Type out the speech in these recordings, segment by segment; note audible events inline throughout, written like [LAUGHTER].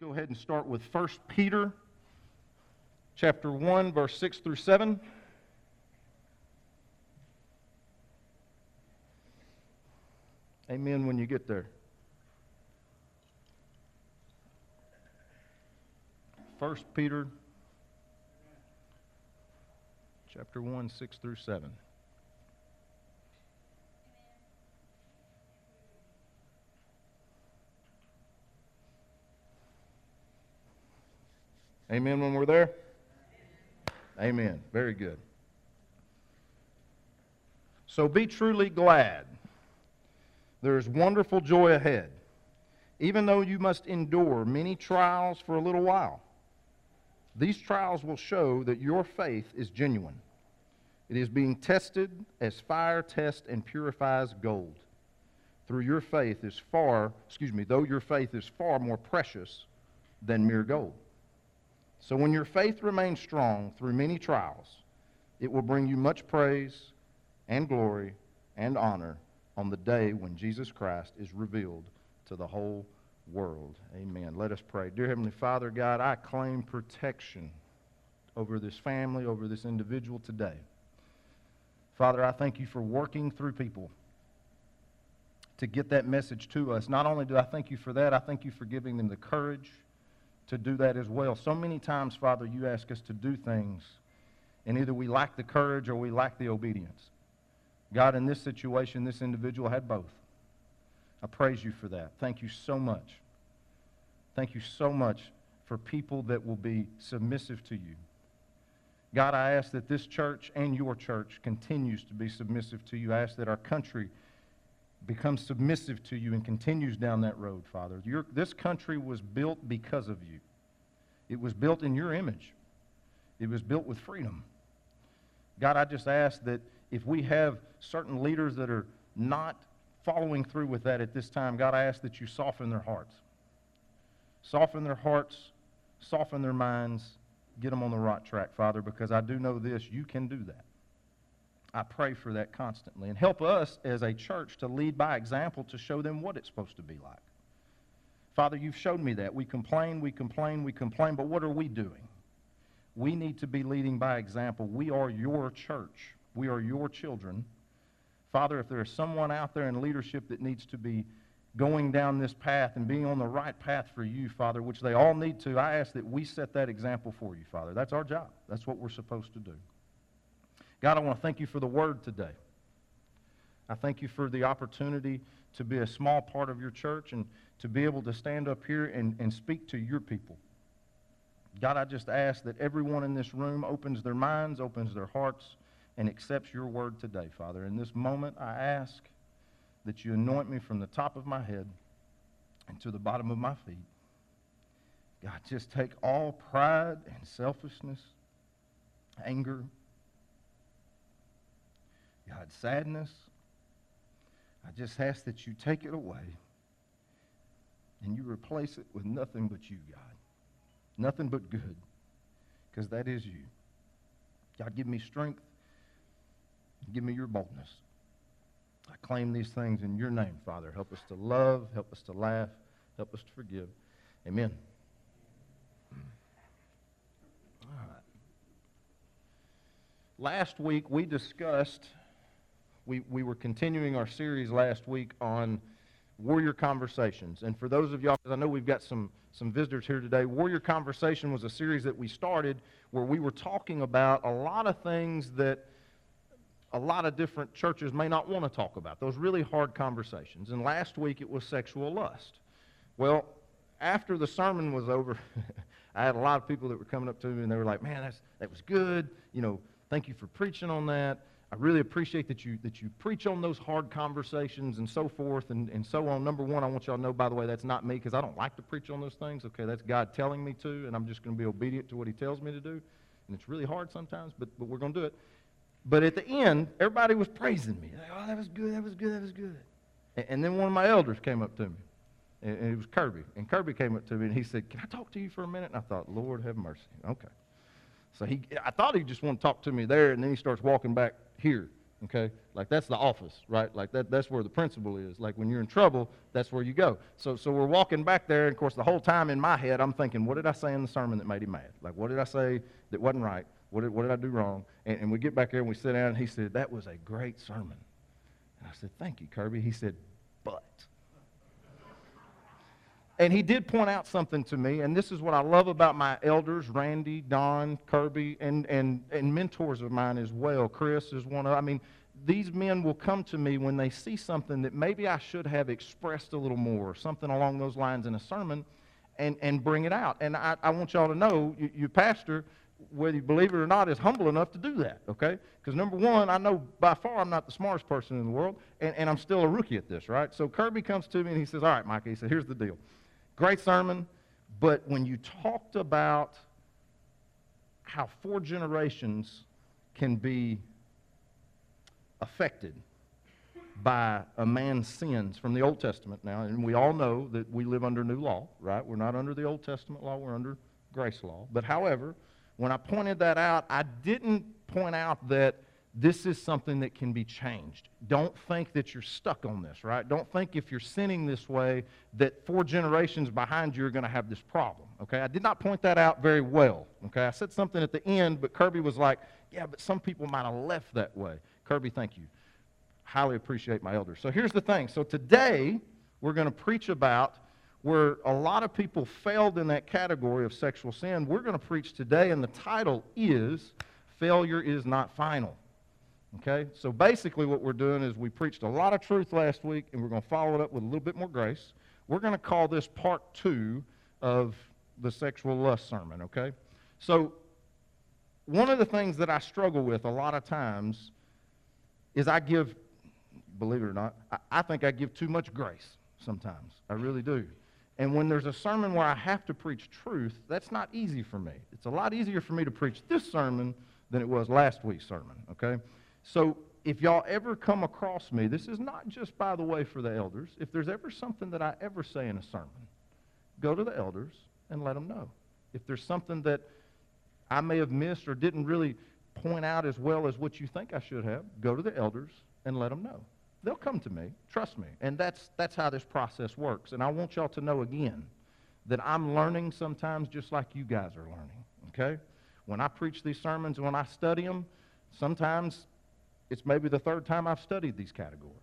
go ahead and start with 1 Peter chapter 1 verse 6 through 7. Amen when you get there. 1 Peter chapter 1 6 through 7. Amen when we're there? Amen. Very good. So be truly glad. There is wonderful joy ahead, even though you must endure many trials for a little while. These trials will show that your faith is genuine. It is being tested as fire tests and purifies gold. Through your faith is far, excuse me, though your faith is far more precious than mere gold. So when your faith remains strong through many trials, it will bring you much praise and glory and honor on the day when Jesus Christ is revealed to the whole world. Amen. Let us pray. Dear Heavenly Father, God, I claim protection over this family, over this individual today. Father, I thank you for working through people to get that message to us. Not only do I thank you for that, I thank you for giving them the courage to do that as well. So many times, Father, you ask us to do things, and either we lack the courage or we lack the obedience. God, in this situation, this individual had both. I praise you for that. Thank you so much. Thank you so much for people that will be submissive to you. God, I ask that this church and your church continues to be submissive to you. I ask that our country becomes submissive to you and continues down that road, Father. Your, this country was built because of you. It was built in your image. It was built with freedom. God, I just ask that if we have certain leaders that are not following through with that at this time, God, I ask that you soften their hearts. Soften their hearts, soften their minds, get them on the right track, Father, because I do know this, you can do that. I pray for that constantly. And help us as a church to lead by example to show them what it's supposed to be like. Father, you've showed me that. We complain, we complain, we complain, but what are we doing? We need to be leading by example. We are your church. We are your children. Father, if there is someone out there in leadership that needs to be going down this path and being on the right path for you, Father, which they all need to, I ask that we set that example for you, Father. That's our job. That's what we're supposed to do. God, I want to thank you for the word today. I thank you for the opportunity to be a small part of your church and to be able to stand up here and, and speak to your people. God, I just ask that everyone in this room opens their minds, opens their hearts, and accepts your word today, Father. In this moment, I ask that you anoint me from the top of my head and to the bottom of my feet. God, just take all pride and selfishness, anger, God, sadness. I just ask that you take it away and you replace it with nothing but you, God. Nothing but good, because that is you. God, give me strength. Give me your boldness. I claim these things in your name, Father. Help us to love, help us to laugh, help us to forgive. Amen. All right. Last week we discussed we, we were continuing our series last week on Warrior Conversations. And for those of y'all, because I know we've got some, some visitors here today, Warrior Conversation was a series that we started where we were talking about a lot of things that a lot of different churches may not want to talk about, those really hard conversations. And last week it was sexual lust. Well, after the sermon was over, [LAUGHS] I had a lot of people that were coming up to me and they were like, man, that's, that was good. You know, thank you for preaching on that. I really appreciate that you, that you preach on those hard conversations and so forth and, and so on. Number one, I want y'all to know, by the way, that's not me because I don't like to preach on those things. Okay, that's God telling me to, and I'm just going to be obedient to what he tells me to do. And it's really hard sometimes, but, but we're going to do it. But at the end, everybody was praising me. Like, oh, that was good, that was good, that was good. And, and then one of my elders came up to me, and, and it was Kirby. And Kirby came up to me, and he said, can I talk to you for a minute? And I thought, Lord have mercy. Okay. So he, I thought he just wanted to talk to me there, and then he starts walking back here Okay? Like that's the office, right? Like that, that's where the principal is. Like when you're in trouble, that's where you go. So, so we're walking back there, and of course, the whole time in my head, I'm thinking, what did I say in the sermon that made him mad? Like, what did I say that wasn't right? What did, what did I do wrong? And, and we get back there and we sit down, and he said, that was a great sermon. And I said, thank you, Kirby. He said, but. And he did point out something to me, and this is what I love about my elders, Randy, Don, Kirby, and, and, and mentors of mine as well. Chris is one of, I mean, these men will come to me when they see something that maybe I should have expressed a little more, something along those lines in a sermon, and, and bring it out. And I, I want y'all to know, you, you pastor, whether you believe it or not, is humble enough to do that, okay? Because number one, I know by far I'm not the smartest person in the world, and, and I'm still a rookie at this, right? So Kirby comes to me and he says, all right, Micah, he said, here's the deal. Great sermon, but when you talked about how four generations can be affected by a man's sins from the Old Testament now, and we all know that we live under new law, right? We're not under the Old Testament law, we're under grace law. But however, when I pointed that out, I didn't point out that this is something that can be changed. Don't think that you're stuck on this, right? Don't think if you're sinning this way that four generations behind you are going to have this problem, okay? I did not point that out very well, okay? I said something at the end, but Kirby was like, yeah, but some people might have left that way. Kirby, thank you. Highly appreciate my elders. So here's the thing. So today, we're going to preach about where a lot of people failed in that category of sexual sin. We're going to preach today, and the title is Failure is Not Final. Okay? So basically, what we're doing is we preached a lot of truth last week, and we're going to follow it up with a little bit more grace. We're going to call this part two of the sexual lust sermon, okay? So, one of the things that I struggle with a lot of times is I give, believe it or not, I, I think I give too much grace sometimes. I really do. And when there's a sermon where I have to preach truth, that's not easy for me. It's a lot easier for me to preach this sermon than it was last week's sermon, okay? So if y'all ever come across me, this is not just, by the way, for the elders. If there's ever something that I ever say in a sermon, go to the elders and let them know. If there's something that I may have missed or didn't really point out as well as what you think I should have, go to the elders and let them know. They'll come to me, trust me. And that's, that's how this process works. And I want y'all to know again that I'm learning sometimes just like you guys are learning, okay? When I preach these sermons and when I study them, sometimes it's maybe the third time I've studied these categories.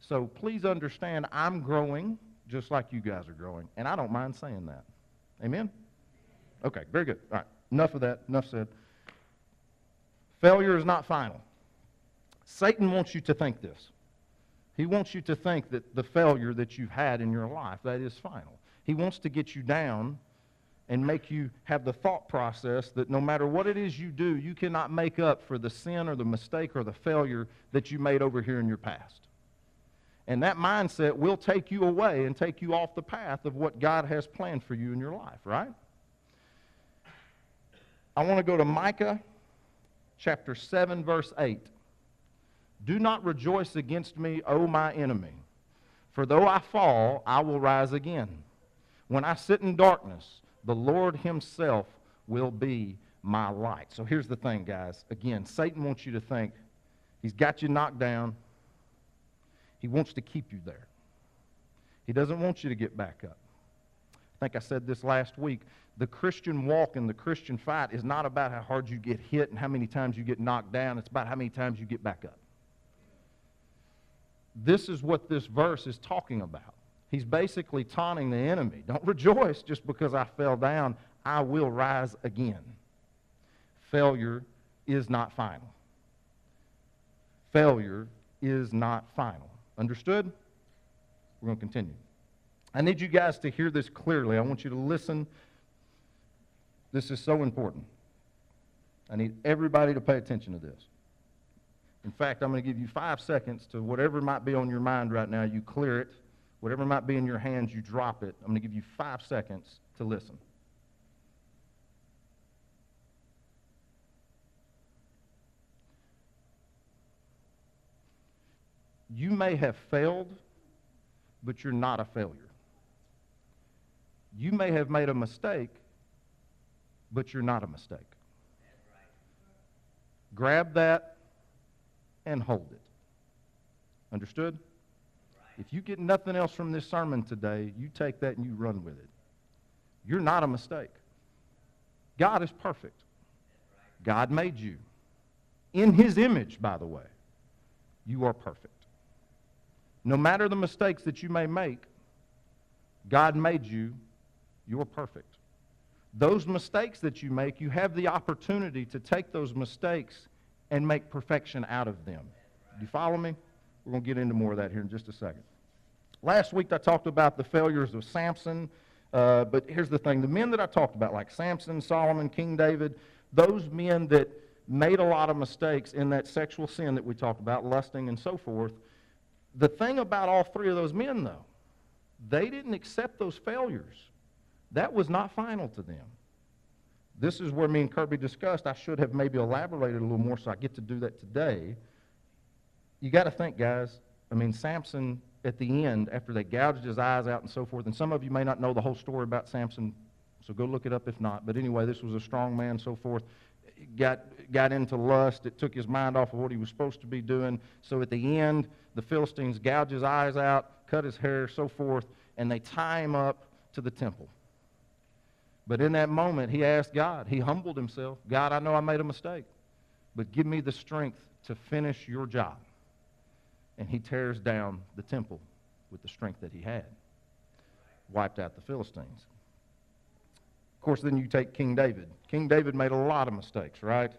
So please understand, I'm growing just like you guys are growing, and I don't mind saying that. Amen? Okay, very good. All right, enough of that. Enough said. Failure is not final. Satan wants you to think this. He wants you to think that the failure that you've had in your life, that is final. He wants to get you down and make you have the thought process that no matter what it is you do, you cannot make up for the sin or the mistake or the failure that you made over here in your past. And that mindset will take you away and take you off the path of what God has planned for you in your life, right? I want to go to Micah chapter 7, verse 8. Do not rejoice against me, O my enemy, for though I fall, I will rise again. When I sit in darkness, the Lord Himself will be my light. So here's the thing, guys. Again, Satan wants you to think he's got you knocked down. He wants to keep you there. He doesn't want you to get back up. I think I said this last week. The Christian walk and the Christian fight is not about how hard you get hit and how many times you get knocked down. It's about how many times you get back up. This is what this verse is talking about. He's basically taunting the enemy. Don't rejoice just because I fell down. I will rise again. Failure is not final. Failure is not final. Understood? We're going to continue. I need you guys to hear this clearly. I want you to listen. This is so important. I need everybody to pay attention to this. In fact, I'm going to give you five seconds to whatever might be on your mind right now, you clear it Whatever might be in your hands, you drop it. I'm going to give you five seconds to listen. You may have failed, but you're not a failure. You may have made a mistake, but you're not a mistake. Grab that and hold it. Understood? If you get nothing else from this sermon today, you take that and you run with it. You're not a mistake. God is perfect. God made you. In his image, by the way. You are perfect. No matter the mistakes that you may make, God made you. You're perfect. Those mistakes that you make, you have the opportunity to take those mistakes and make perfection out of them. Do you follow me? We're going to get into more of that here in just a second. Last week I talked about the failures of Samson, uh, but here's the thing. The men that I talked about, like Samson, Solomon, King David, those men that made a lot of mistakes in that sexual sin that we talked about, lusting and so forth, the thing about all three of those men, though, they didn't accept those failures. That was not final to them. This is where me and Kirby discussed. I should have maybe elaborated a little more, so I get to do that today. You got to think, guys. I mean, Samson, at the end, after they gouged his eyes out and so forth, and some of you may not know the whole story about Samson, so go look it up if not. But anyway, this was a strong man, so forth. Got, got into lust. It took his mind off of what he was supposed to be doing. So at the end, the Philistines gouge his eyes out, cut his hair, so forth, and they tie him up to the temple. But in that moment, he asked God, he humbled himself God, I know I made a mistake, but give me the strength to finish your job. And he tears down the temple with the strength that he had, wiped out the Philistines. Of course, then you take King David. King David made a lot of mistakes, right?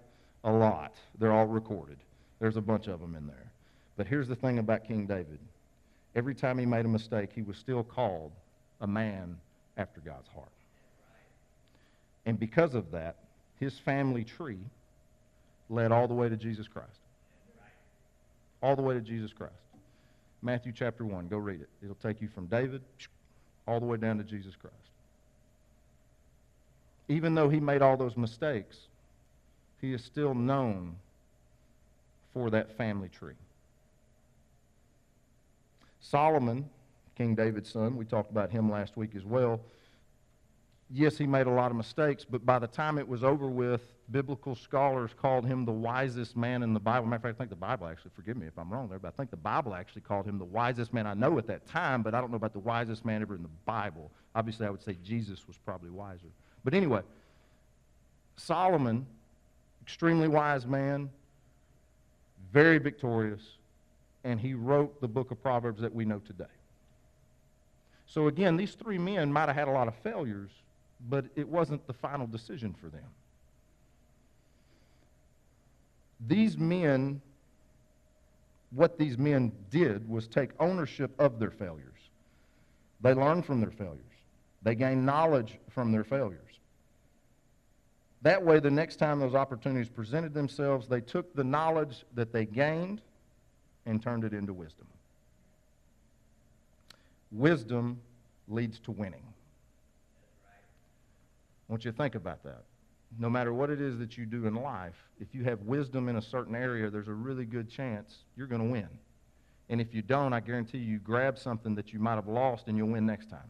A lot. They're all recorded. There's a bunch of them in there. But here's the thing about King David every time he made a mistake, he was still called a man after God's heart. And because of that, his family tree led all the way to Jesus Christ. All the way to Jesus Christ. Matthew chapter 1, go read it. It'll take you from David all the way down to Jesus Christ. Even though he made all those mistakes, he is still known for that family tree. Solomon, King David's son, we talked about him last week as well yes, he made a lot of mistakes, but by the time it was over with, biblical scholars called him the wisest man in the Bible. Matter of fact, I think the Bible actually, forgive me if I'm wrong there, but I think the Bible actually called him the wisest man I know at that time, but I don't know about the wisest man ever in the Bible. Obviously, I would say Jesus was probably wiser. But anyway, Solomon, extremely wise man, very victorious, and he wrote the book of Proverbs that we know today. So again, these three men might have had a lot of failures, but it wasn't the final decision for them. These men, what these men did was take ownership of their failures. They learned from their failures, they gained knowledge from their failures. That way, the next time those opportunities presented themselves, they took the knowledge that they gained and turned it into wisdom. Wisdom leads to winning. I want you to think about that. No matter what it is that you do in life, if you have wisdom in a certain area, there's a really good chance you're going to win. And if you don't, I guarantee you, grab something that you might have lost and you'll win next time.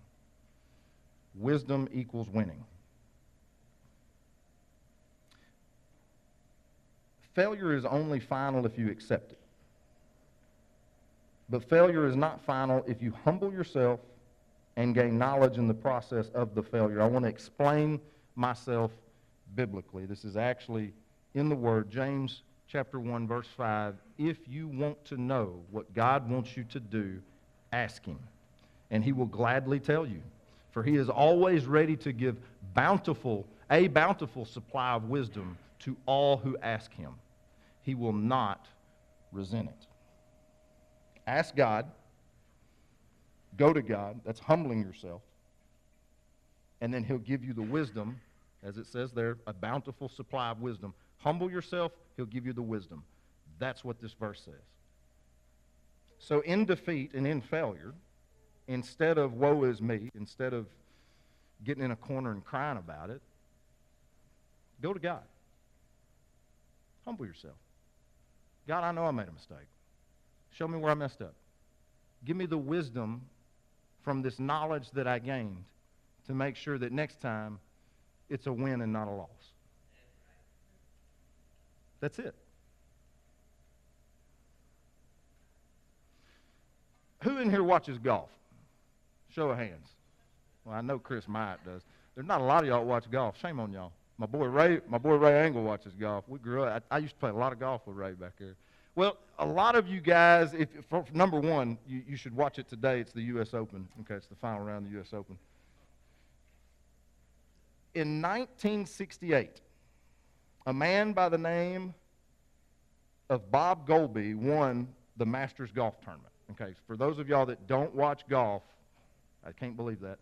Wisdom equals winning. Failure is only final if you accept it. But failure is not final if you humble yourself and gain knowledge in the process of the failure. I want to explain myself biblically. This is actually in the Word, James chapter 1, verse 5. If you want to know what God wants you to do, ask Him, and He will gladly tell you. For He is always ready to give bountiful, a bountiful supply of wisdom to all who ask Him. He will not resent it. Ask God Go to God. That's humbling yourself. And then He'll give you the wisdom, as it says there, a bountiful supply of wisdom. Humble yourself, He'll give you the wisdom. That's what this verse says. So, in defeat and in failure, instead of woe is me, instead of getting in a corner and crying about it, go to God. Humble yourself. God, I know I made a mistake. Show me where I messed up. Give me the wisdom from this knowledge that I gained to make sure that next time it's a win and not a loss. That's it. Who in here watches golf? Show of hands. Well, I know Chris Myatt does. There's not a lot of y'all watch golf. Shame on y'all. My boy Ray, my boy Ray Angle watches golf. We grew up. I, I used to play a lot of golf with Ray back there. Well, a lot of you guys, if for, for number one, you, you should watch it today. It's the U.S. Open. Okay, it's the final round of the U.S. Open. In 1968, a man by the name of Bob Goalby won the Masters Golf Tournament. Okay, for those of y'all that don't watch golf, I can't believe that.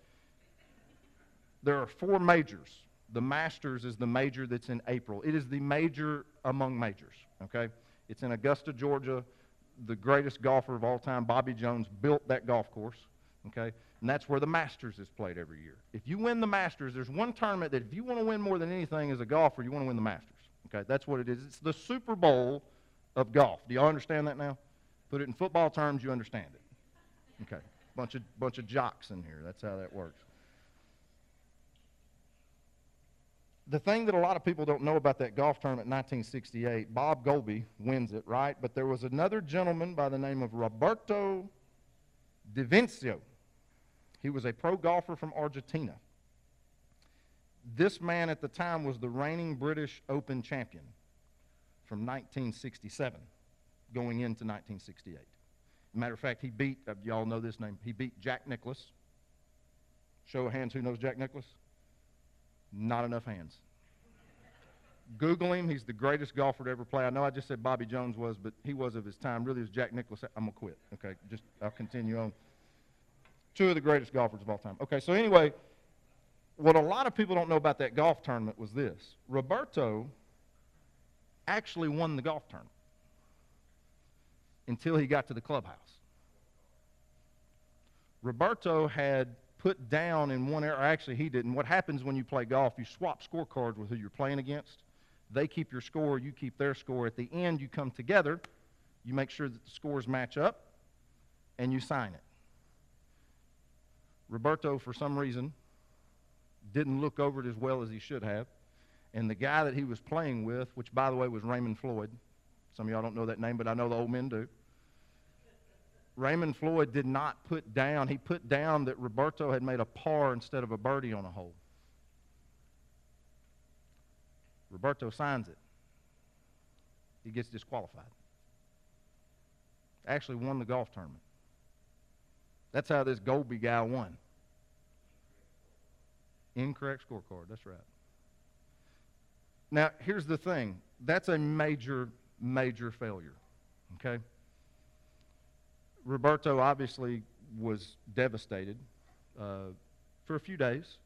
There are four majors. The Masters is the major that's in April. It is the major among majors, okay? It's in Augusta, Georgia. The greatest golfer of all time, Bobby Jones, built that golf course, okay? And that's where the Masters is played every year. If you win the Masters, there's one tournament that if you want to win more than anything as a golfer, you want to win the Masters, okay? That's what it is. It's the Super Bowl of golf. Do y'all understand that now? Put it in football terms, you understand it. Okay. Bunch of, bunch of jocks in here. That's how that works. the thing that a lot of people don't know about that golf tournament in 1968, Bob Goalby wins it, right? But there was another gentleman by the name of Roberto De Vicenzo. He was a pro golfer from Argentina. This man at the time was the reigning British Open champion from 1967 going into 1968. Matter of fact, he beat, uh, y'all know this name, he beat Jack Nicklaus. Show of hands who knows Jack Nicklaus? Not enough hands. Google him. He's the greatest golfer to ever play. I know I just said Bobby Jones was, but he was of his time. Really, was Jack Nicklaus. I'm going to quit. Okay, just I'll continue on. Two of the greatest golfers of all time. Okay, so anyway, what a lot of people don't know about that golf tournament was this Roberto actually won the golf tournament until he got to the clubhouse. Roberto had put down in one area. Actually, he didn't. What happens when you play golf, you swap scorecards with who you're playing against. They keep your score, you keep their score. At the end, you come together, you make sure that the scores match up, and you sign it. Roberto, for some reason, didn't look over it as well as he should have. And the guy that he was playing with, which by the way was Raymond Floyd, some of y'all don't know that name, but I know the old men do. Raymond Floyd did not put down, he put down that Roberto had made a par instead of a birdie on a hole. Roberto signs it. He gets disqualified. Actually won the golf tournament. That's how this Goalby guy won. Incorrect scorecard, that's right. Now, here's the thing. That's a major, major failure. Okay? Roberto obviously was devastated uh, for a few days.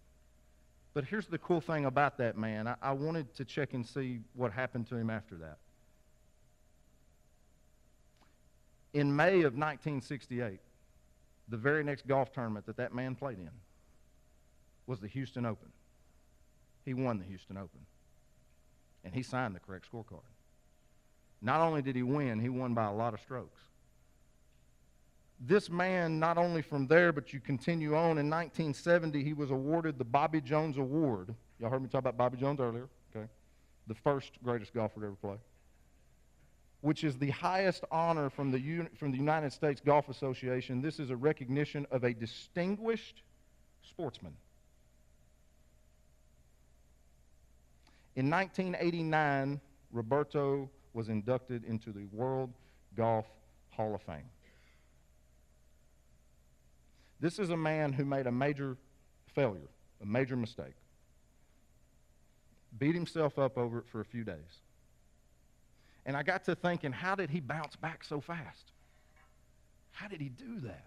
But here's the cool thing about that man. I, I wanted to check and see what happened to him after that. In May of 1968, the very next golf tournament that that man played in was the Houston Open. He won the Houston Open. And he signed the correct scorecard. Not only did he win, he won by a lot of strokes this man, not only from there, but you continue on, in 1970, he was awarded the Bobby Jones Award. Y'all heard me talk about Bobby Jones earlier, okay? The first greatest golfer to ever play. Which is the highest honor from the, from the United States Golf Association. This is a recognition of a distinguished sportsman. In 1989, Roberto was inducted into the World Golf Hall of Fame. This is a man who made a major failure, a major mistake. Beat himself up over it for a few days. And I got to thinking, how did he bounce back so fast? How did he do that?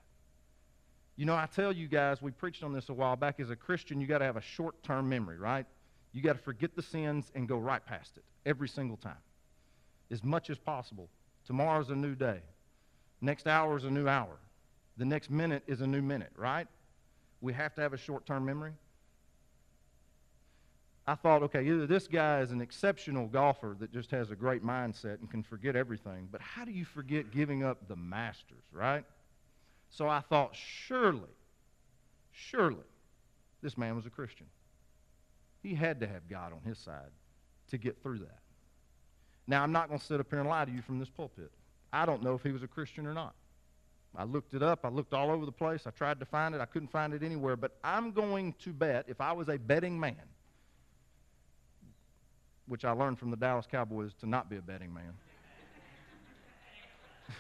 You know, I tell you guys, we preached on this a while back. As a Christian, you got to have a short term memory, right? You got to forget the sins and go right past it every single time, as much as possible. Tomorrow's a new day. Next hour is a new hour. The next minute is a new minute, right? We have to have a short term memory. I thought, okay, either this guy is an exceptional golfer that just has a great mindset and can forget everything, but how do you forget giving up the Masters, right? So I thought, surely, surely, this man was a Christian. He had to have God on his side to get through that. Now, I'm not going to sit up here and lie to you from this pulpit. I don't know if he was a Christian or not. I looked it up. I looked all over the place. I tried to find it. I couldn't find it anywhere. But I'm going to bet, if I was a betting man, which I learned from the Dallas Cowboys to not be a betting man. [LAUGHS]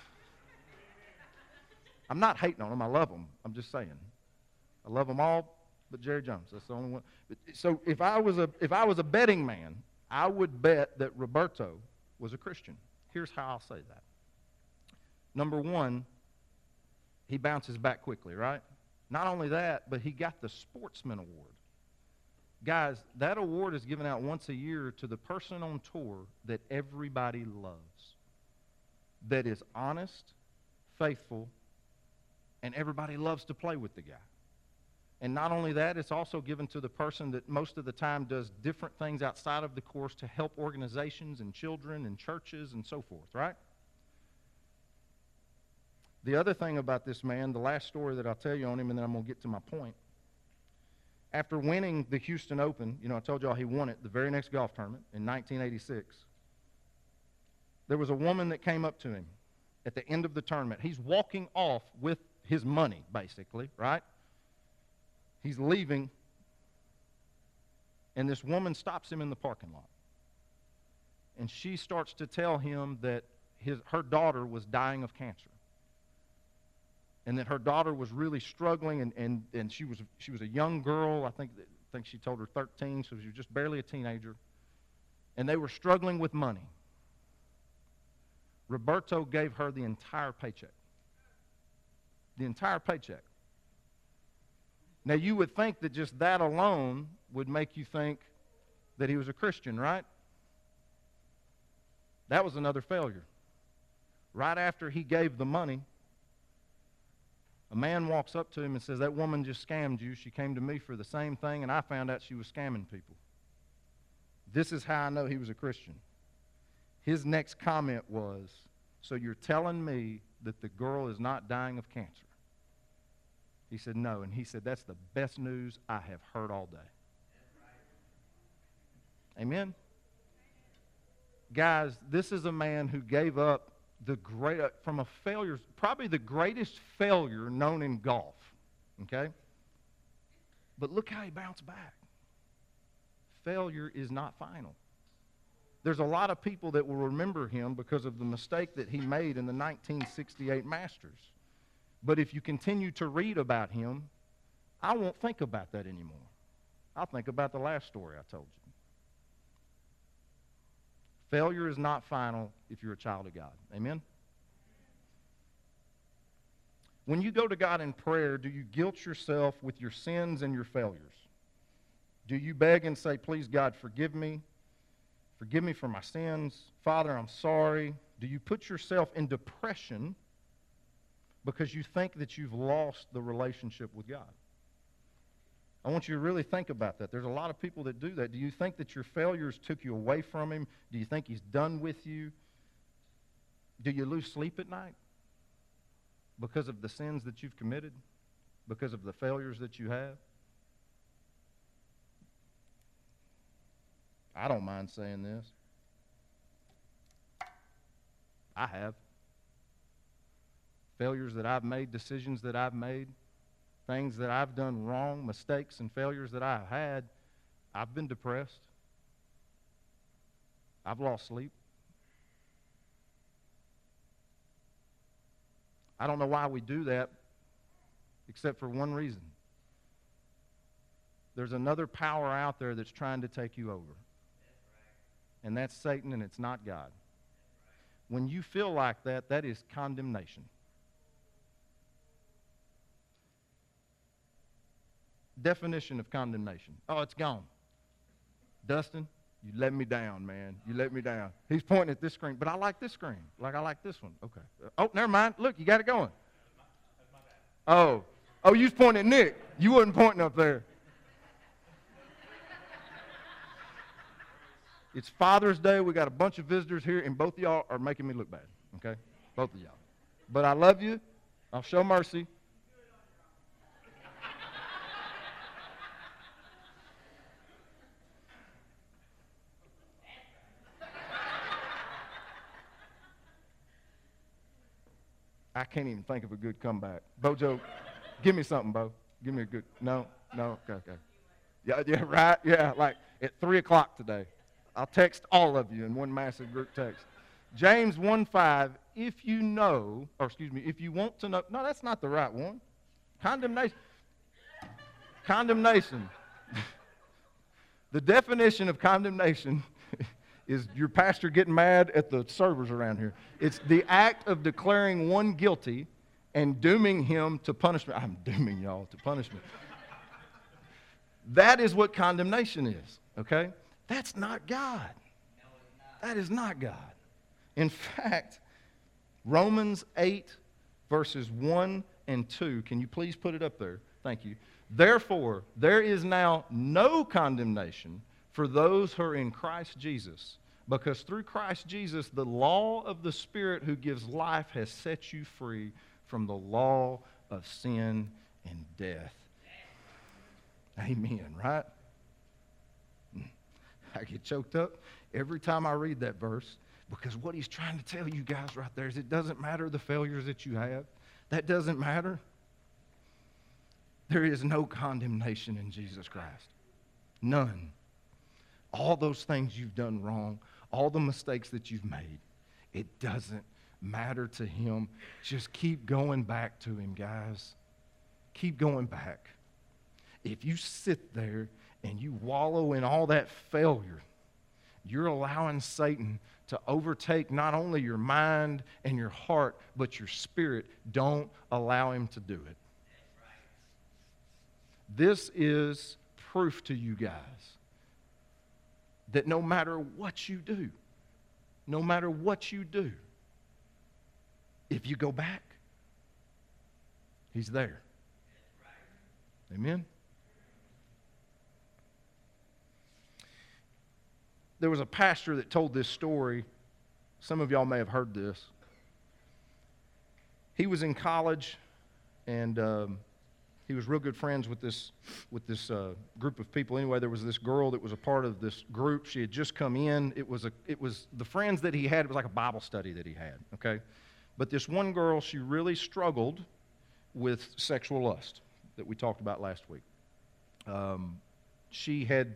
I'm not hating on them. I love them. I'm just saying. I love them all, but Jerry Jones. That's the only one. So if I was a if I was a betting man, I would bet that Roberto was a Christian. Here's how I'll say that. Number one, he bounces back quickly, right? Not only that, but he got the Sportsman Award. Guys, that award is given out once a year to the person on tour that everybody loves, that is honest, faithful, and everybody loves to play with the guy. And not only that, it's also given to the person that most of the time does different things outside of the course to help organizations and children and churches and so forth, right? The other thing about this man, the last story that I'll tell you on him, and then I'm going to get to my point. After winning the Houston Open, you know, I told y'all he won it the very next golf tournament in 1986. There was a woman that came up to him at the end of the tournament. He's walking off with his money, basically, right? He's leaving, and this woman stops him in the parking lot. And she starts to tell him that his, her daughter was dying of cancer and that her daughter was really struggling, and, and, and she, was, she was a young girl. I think, I think she told her 13, so she was just barely a teenager. And they were struggling with money. Roberto gave her the entire paycheck. The entire paycheck. Now, you would think that just that alone would make you think that he was a Christian, right? That was another failure. Right after he gave the money, a man walks up to him and says, That woman just scammed you. She came to me for the same thing, and I found out she was scamming people. This is how I know he was a Christian. His next comment was, So you're telling me that the girl is not dying of cancer? He said, No. And he said, That's the best news I have heard all day. Amen? Guys, this is a man who gave up the great, uh, from a failure, probably the greatest failure known in golf. Okay? But look how he bounced back. Failure is not final. There's a lot of people that will remember him because of the mistake that he made in the 1968 Masters. But if you continue to read about him, I won't think about that anymore. I'll think about the last story I told you. Failure is not final if you're a child of God. Amen? When you go to God in prayer, do you guilt yourself with your sins and your failures? Do you beg and say, Please, God, forgive me? Forgive me for my sins. Father, I'm sorry. Do you put yourself in depression because you think that you've lost the relationship with God? I want you to really think about that. There's a lot of people that do that. Do you think that your failures took you away from him? Do you think he's done with you? Do you lose sleep at night because of the sins that you've committed? Because of the failures that you have? I don't mind saying this. I have. Failures that I've made, decisions that I've made things that I've done wrong, mistakes and failures that I've had, I've been depressed. I've lost sleep. I don't know why we do that except for one reason. There's another power out there that's trying to take you over. And that's Satan, and it's not God. When you feel like that, that is condemnation. Definition of condemnation. Oh, it's gone. Dustin, you let me down, man. You let me down. He's pointing at this screen, but I like this screen. Like I like this one. Okay. Oh, never mind. Look, you got it going. Oh, oh, you was pointing at Nick. You wasn't pointing up there. It's Father's Day. We got a bunch of visitors here, and both of y'all are making me look bad. Okay, both of y'all. But I love you. I'll show mercy. I can't even think of a good comeback. Bojo, give me something, Bo. Give me a good. No, no, okay, okay. Yeah, yeah, right. Yeah, like at three o'clock today. I'll text all of you in one massive group text. James 1 5, if you know, or excuse me, if you want to know, no, that's not the right one. Condemnation. Condemnation. [LAUGHS] the definition of condemnation is your pastor getting mad at the servers around here. It's the act of declaring one guilty and dooming him to punishment. I'm dooming y'all to punishment. that is what condemnation is, okay? That's not God. That is not God. In fact, Romans 8, verses 1 and 2, can you please put it up there? Thank you. Therefore, there is now no condemnation for those who are in Christ Jesus, because through Christ Jesus, the law of the Spirit who gives life has set you free from the law of sin and death. Amen, right? Hmm. I get choked up every time I read that verse because what he's trying to tell you guys right there is it doesn't matter the failures that you have. That doesn't matter. There is no condemnation in Jesus Christ. None. All those things you've done wrong, all the mistakes that you've made, it doesn't matter to him. Just keep going back to him, guys. Keep going back. If you sit there and you wallow in all that failure, you're allowing Satan to overtake not only your mind and your heart, but your spirit. Don't allow him to do it. This is proof to you guys that no matter what you do, no matter what you do, if you go back, he's there. Amen. there was a pastor that told this story. Some of y'all may have heard this. He was in college, and um, he was real good friends with this with this uh, group of people. Anyway, there was this girl that was a part of this group. She had just come in. It was a it was the friends that he had. It was like a Bible study that he had. Okay, but this one girl, she really struggled with sexual lust that we talked about last week. Um, she had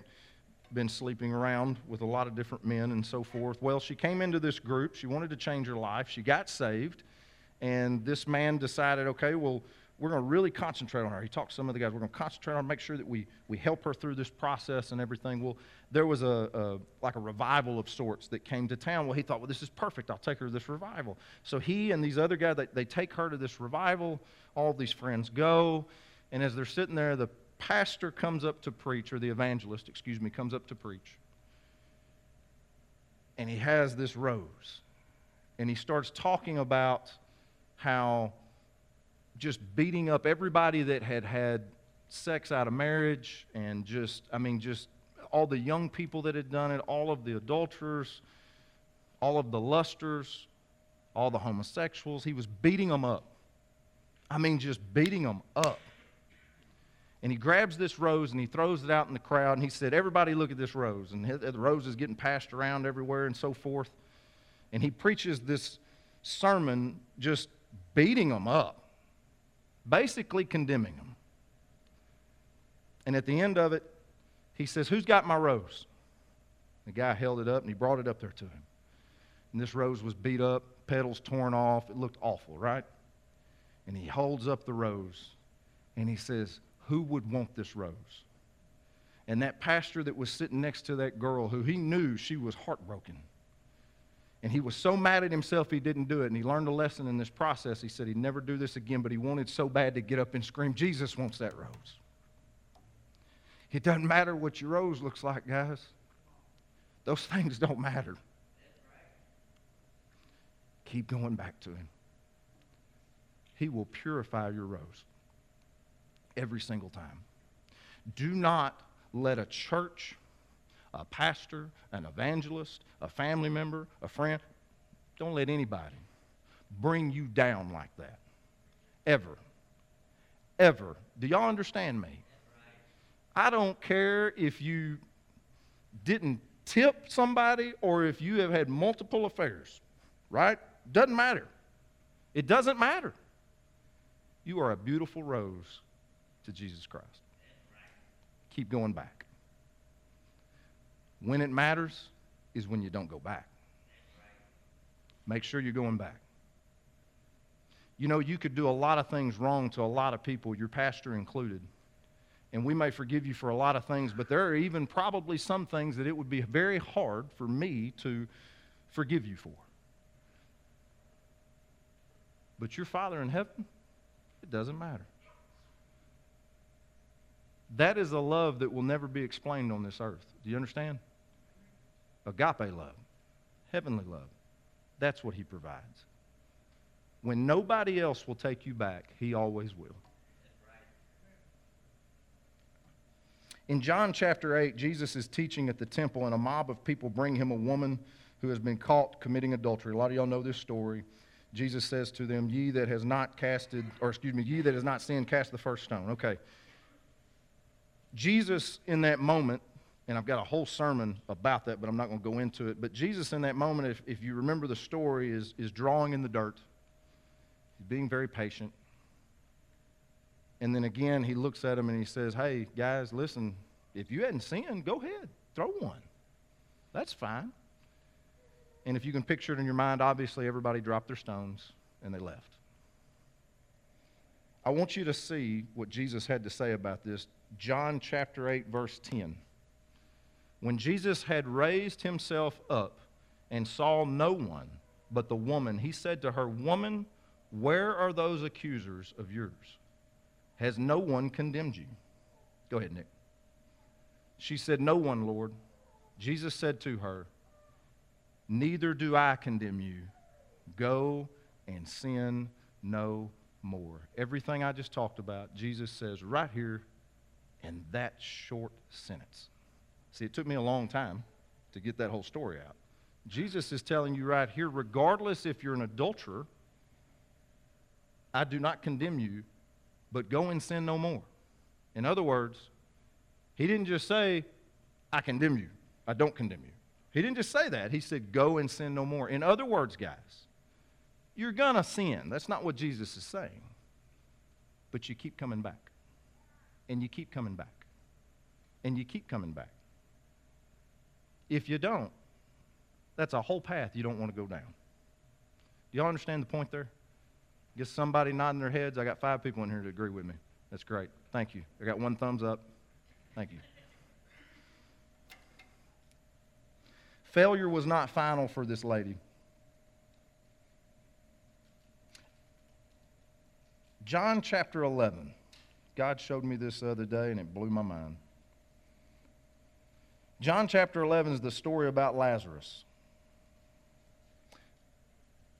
been sleeping around with a lot of different men and so forth. Well, she came into this group. She wanted to change her life. She got saved. And this man decided, okay, well, we're going to really concentrate on her. He talked to some of the guys. We're going to concentrate on her, make sure that we, we help her through this process and everything. Well, there was a, a, like a revival of sorts that came to town. Well, he thought, well, this is perfect. I'll take her to this revival. So he and these other guys, they, they take her to this revival. All these friends go. And as they're sitting there, the pastor comes up to preach, or the evangelist, excuse me, comes up to preach. And he has this rose. And he starts talking about how just beating up everybody that had had sex out of marriage and just, I mean, just all the young people that had done it, all of the adulterers, all of the lusters, all the homosexuals. He was beating them up. I mean, just beating them up. And he grabs this rose and he throws it out in the crowd and he said, Everybody look at this rose. And the rose is getting passed around everywhere and so forth. And he preaches this sermon just beating them up, basically condemning them. And at the end of it, he says, Who's got my rose? The guy held it up and he brought it up there to him. And this rose was beat up, petals torn off. It looked awful, right? And he holds up the rose and he says, who would want this rose? And that pastor that was sitting next to that girl, who he knew she was heartbroken, and he was so mad at himself he didn't do it. And he learned a lesson in this process. He said he'd never do this again, but he wanted so bad to get up and scream, Jesus wants that rose. It doesn't matter what your rose looks like, guys. Those things don't matter. Keep going back to him. He will purify your rose every single time. Do not let a church, a pastor, an evangelist, a family member, a friend, don't let anybody bring you down like that. Ever. Ever. Do y'all understand me? I don't care if you didn't tip somebody or if you have had multiple affairs, right? Doesn't matter. It doesn't matter. You are a beautiful rose to Jesus Christ. Keep going back. When it matters is when you don't go back. Make sure you're going back. You know, you could do a lot of things wrong to a lot of people, your pastor included. And we may forgive you for a lot of things, but there are even probably some things that it would be very hard for me to forgive you for. But your Father in heaven, it doesn't matter. That is a love that will never be explained on this earth. Do you understand? Agape love, heavenly love. That's what He provides. When nobody else will take you back, He always will. In John chapter 8, Jesus is teaching at the temple, and a mob of people bring him a woman who has been caught committing adultery. A lot of y'all know this story. Jesus says to them, Ye that has not casted, or excuse me, ye that has not sinned, cast the first stone. Okay. Jesus, in that moment, and I've got a whole sermon about that, but I'm not going to go into it. But Jesus, in that moment, if, if you remember the story, is, is drawing in the dirt. He's being very patient. And then again, he looks at him and he says, Hey, guys, listen, if you hadn't sinned, go ahead, throw one. That's fine. And if you can picture it in your mind, obviously everybody dropped their stones and they left. I want you to see what Jesus had to say about this. John chapter 8, verse 10. When Jesus had raised himself up and saw no one but the woman, he said to her, Woman, where are those accusers of yours? Has no one condemned you? Go ahead, Nick. She said, No one, Lord. Jesus said to her, Neither do I condemn you. Go and sin no more. Everything I just talked about, Jesus says right here in that short sentence. See, it took me a long time to get that whole story out. Jesus is telling you right here, regardless if you're an adulterer, I do not condemn you, but go and sin no more. In other words, he didn't just say, I condemn you. I don't condemn you. He didn't just say that. He said, go and sin no more. In other words, guys, you're going to sin. That's not what Jesus is saying. But you keep coming back. And you keep coming back. And you keep coming back. If you don't, that's a whole path you don't want to go down. Do y'all understand the point there? Get somebody nodding their heads. I got five people in here to agree with me. That's great. Thank you. I got one thumbs up. Thank you. Failure was not final for this lady. John chapter 11. God showed me this the other day and it blew my mind. John chapter 11 is the story about Lazarus.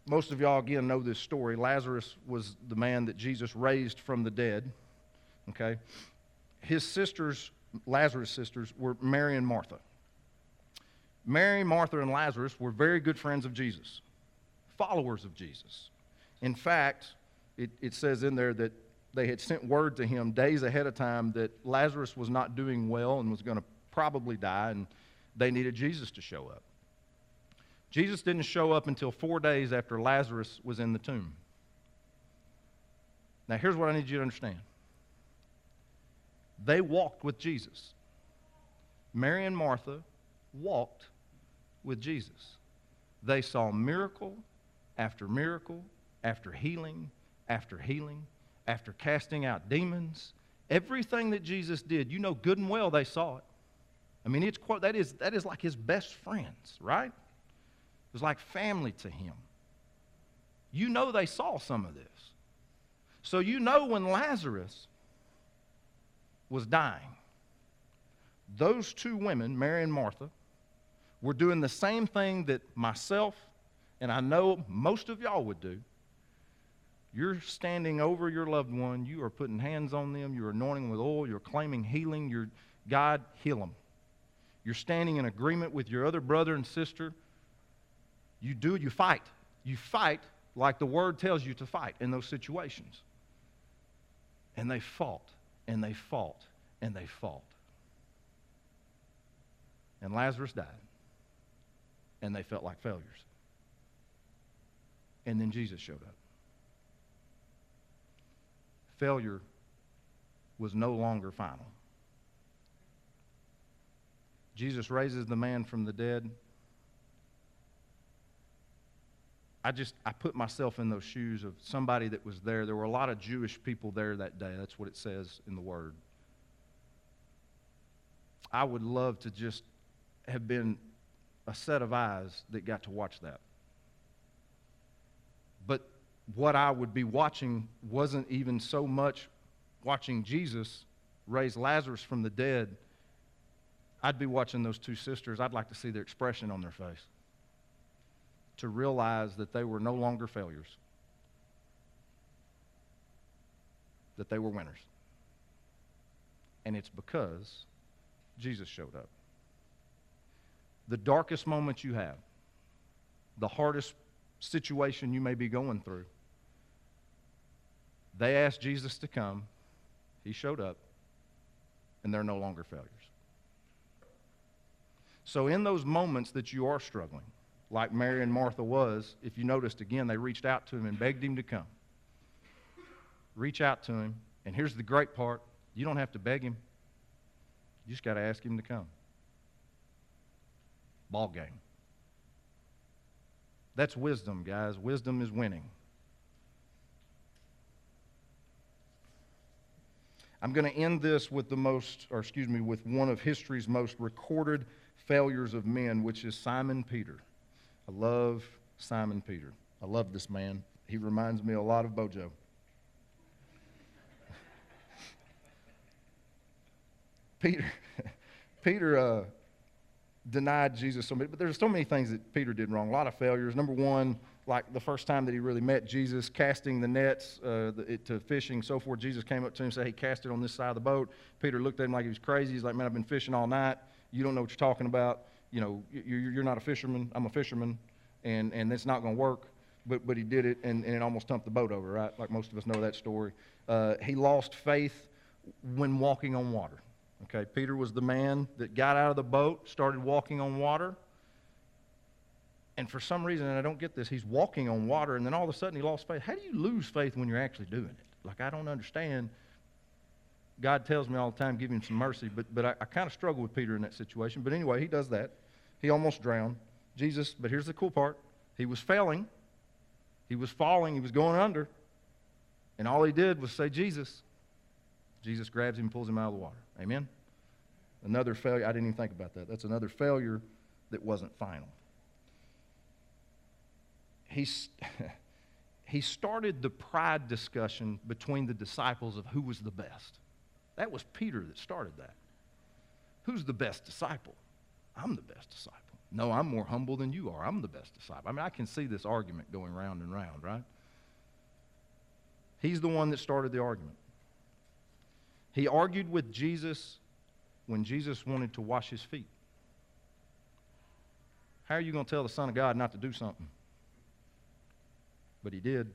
Most of y'all, again, know this story. Lazarus was the man that Jesus raised from the dead. Okay? His sisters, Lazarus' sisters, were Mary and Martha. Mary, Martha, and Lazarus were very good friends of Jesus, followers of Jesus. In fact, it, it says in there that they had sent word to him days ahead of time that Lazarus was not doing well and was going to probably die, and they needed Jesus to show up. Jesus didn't show up until four days after Lazarus was in the tomb. Now, here's what I need you to understand they walked with Jesus. Mary and Martha walked with Jesus. They saw miracle after miracle, after healing, after healing, after casting out demons. Everything that Jesus did, you know good and well they saw it. I mean, it's quite, that, is, that is like his best friends, right? It was like family to him. You know they saw some of this. So you know when Lazarus was dying, those two women, Mary and Martha, were doing the same thing that myself and I know most of y'all would do. You're standing over your loved one, you are putting hands on them, you're anointing with oil, you're claiming healing, you're God, heal them. You're standing in agreement with your other brother and sister. You do, you fight. You fight like the word tells you to fight in those situations. And they fought, and they fought, and they fought. And Lazarus died. And they felt like failures. And then Jesus showed up. failure was no longer final. Jesus raises the man from the dead. I just I put myself in those shoes of somebody that was there. There were a lot of Jewish people there that day. That's what it says in the word. I would love to just have been a set of eyes that got to watch that. But what I would be watching wasn't even so much watching Jesus raise Lazarus from the dead. I'd be watching those two sisters. I'd like to see their expression on their face to realize that they were no longer failures, that they were winners. And it's because Jesus showed up. The darkest moment you have, the hardest situation you may be going through, they asked Jesus to come. He showed up, and they're no longer failures. So, in those moments that you are struggling, like Mary and Martha was, if you noticed again, they reached out to him and begged him to come. Reach out to him. And here's the great part you don't have to beg him, you just got to ask him to come. Ball game. That's wisdom, guys. Wisdom is winning. I'm going to end this with the most, or excuse me, with one of history's most recorded failures of men, which is Simon Peter. I love Simon Peter. I love this man. He reminds me a lot of Bojo. [LAUGHS] Peter, [LAUGHS] Peter uh, denied Jesus so many, but there's so many things that Peter did wrong. A lot of failures. Number one, like the first time that he really met Jesus, casting the nets uh, the, it, to fishing, so forth. Jesus came up to him and said, "Hey, cast it on this side of the boat." Peter looked at him like he was crazy. He's like, "Man, I've been fishing all night. You don't know what you're talking about. You know, you're not a fisherman. I'm a fisherman, and and it's not going to work." But but he did it, and, and it almost tumped the boat over. Right, like most of us know that story. Uh, he lost faith when walking on water. Okay, Peter was the man that got out of the boat, started walking on water. And for some reason, and I don't get this, he's walking on water, and then all of a sudden he lost faith. How do you lose faith when you're actually doing it? Like, I don't understand. God tells me all the time, give him some mercy, but, but I, I kind of struggle with Peter in that situation. But anyway, he does that. He almost drowned. Jesus, but here's the cool part he was failing, he was falling, he was going under. And all he did was say, Jesus. Jesus grabs him and pulls him out of the water. Amen? Another failure. I didn't even think about that. That's another failure that wasn't final. He, [LAUGHS] he started the pride discussion between the disciples of who was the best. That was Peter that started that. Who's the best disciple? I'm the best disciple. No, I'm more humble than you are. I'm the best disciple. I mean, I can see this argument going round and round, right? He's the one that started the argument. He argued with Jesus when Jesus wanted to wash his feet. How are you going to tell the Son of God not to do something? But he did.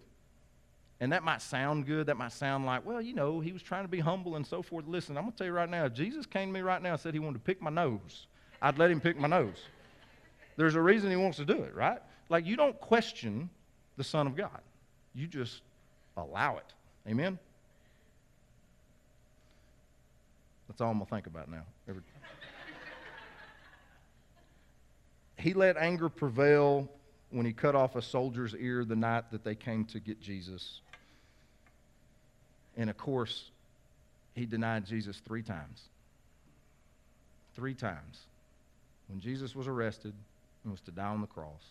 And that might sound good. That might sound like, well, you know, he was trying to be humble and so forth. Listen, I'm going to tell you right now, Jesus came to me right now and said he wanted to pick my nose, I'd let him pick my nose. There's a reason he wants to do it, right? Like, you don't question the Son of God, you just allow it. Amen? That's all I'm going to think about now. [LAUGHS] He let anger prevail when he cut off a soldier's ear the night that they came to get Jesus. And of course, he denied Jesus three times. Three times. When Jesus was arrested and was to die on the cross,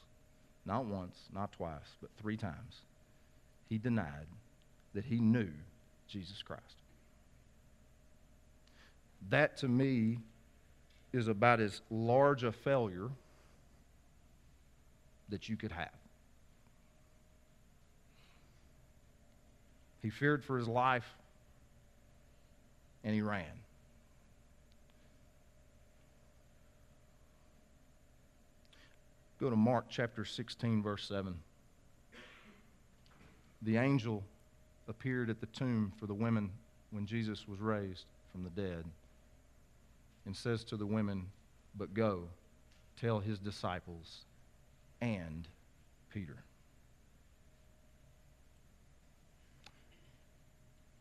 not once, not twice, but three times, he denied that he knew Jesus Christ. That to me is about as large a failure that you could have. He feared for his life and he ran. Go to Mark chapter 16, verse 7. The angel appeared at the tomb for the women when Jesus was raised from the dead and says to the women, But go, tell his disciples and Peter.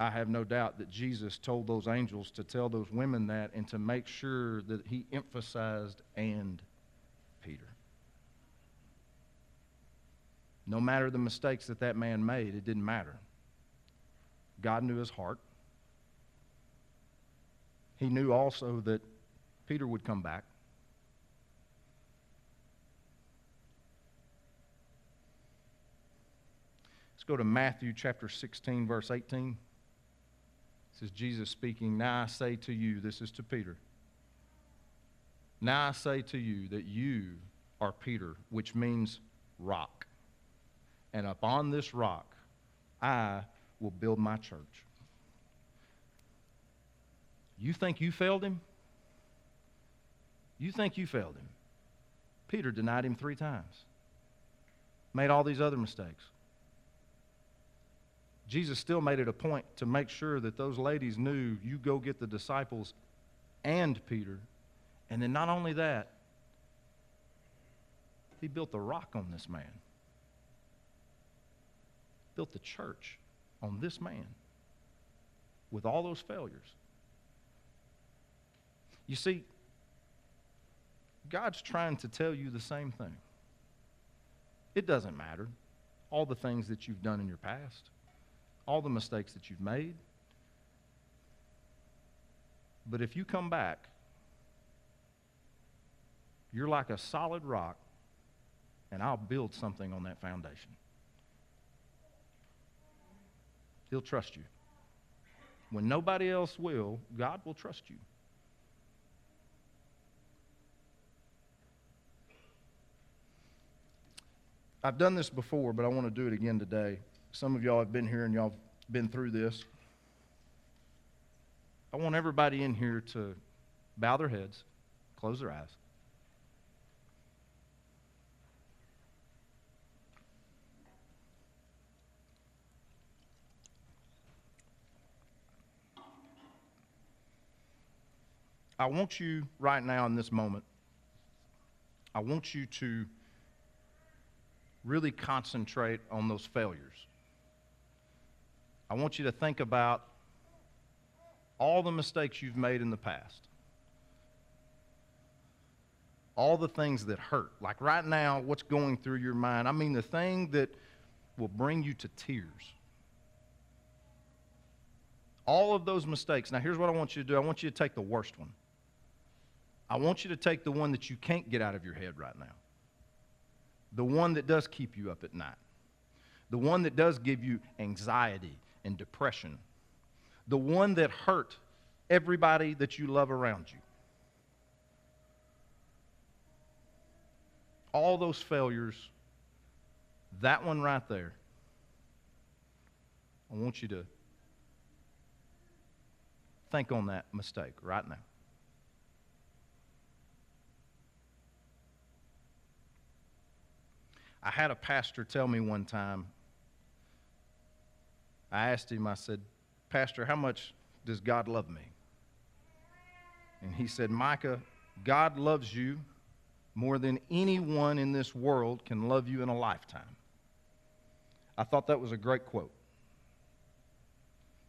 I have no doubt that Jesus told those angels to tell those women that and to make sure that he emphasized and Peter. No matter the mistakes that that man made, it didn't matter. God knew his heart. He knew also that Peter would come back. Let's go to Matthew chapter 16, verse 18. Is Jesus speaking. Now I say to you, this is to Peter. Now I say to you that you are Peter, which means rock. And upon this rock I will build my church. You think you failed him? You think you failed him? Peter denied him three times, made all these other mistakes. Jesus still made it a point to make sure that those ladies knew you go get the disciples and Peter. And then not only that, he built the rock on this man. Built the church on this man with all those failures. You see, God's trying to tell you the same thing. It doesn't matter all the things that you've done in your past all the mistakes that you've made. But if you come back, you're like a solid rock, and I'll build something on that foundation. He'll trust you. When nobody else will, God will trust you. I've done this before, but I want to do it again today. Some of y'all have been here and y'all have been through this. I want everybody in here to bow their heads, close their eyes. I want you right now in this moment, I want you to really concentrate on those failures. I want you to think about all the mistakes you've made in the past. All the things that hurt. Like right now, what's going through your mind. I mean, the thing that will bring you to tears. All of those mistakes. Now, here's what I want you to do I want you to take the worst one. I want you to take the one that you can't get out of your head right now, the one that does keep you up at night, the one that does give you anxiety and depression, the one that hurt everybody that you love around you. All those failures, that one right there, I want you to think on that mistake right now. I had a pastor tell me one time I asked him, I said, Pastor, how much does God love me? And he said, Micah, God loves you more than anyone in this world can love you in a lifetime. I thought that was a great quote.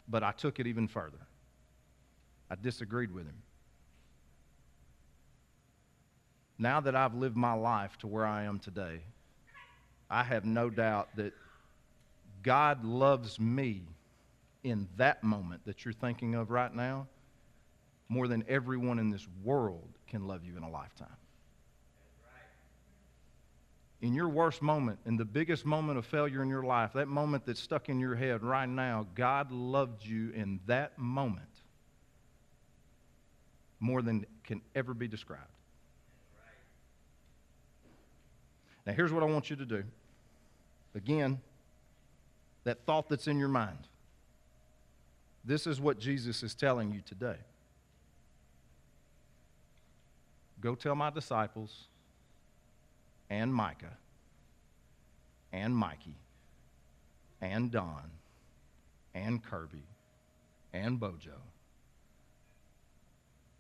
But I took it even further. I disagreed with him. Now that I've lived my life to where I am today, I have no doubt that God loves me in that moment that you're thinking of right now more than everyone in this world can love you in a lifetime. In your worst moment, in the biggest moment of failure in your life, that moment that's stuck in your head right now, God loved you in that moment more than can ever be described. Now, here's what I want you to do. Again, that thought that's in your mind. This is what Jesus is telling you today. Go tell my disciples and Micah and Mikey and Don and Kirby and Bojo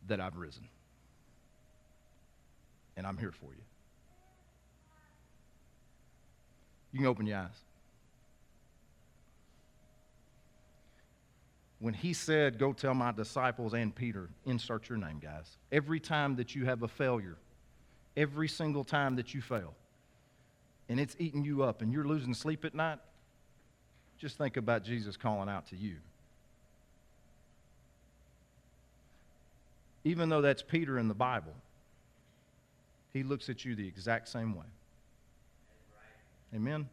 that I've risen. And I'm here for you. You can open your eyes. When he said, Go tell my disciples and Peter, insert your name, guys. Every time that you have a failure, every single time that you fail, and it's eating you up and you're losing sleep at night, just think about Jesus calling out to you. Even though that's Peter in the Bible, he looks at you the exact same way. Amen.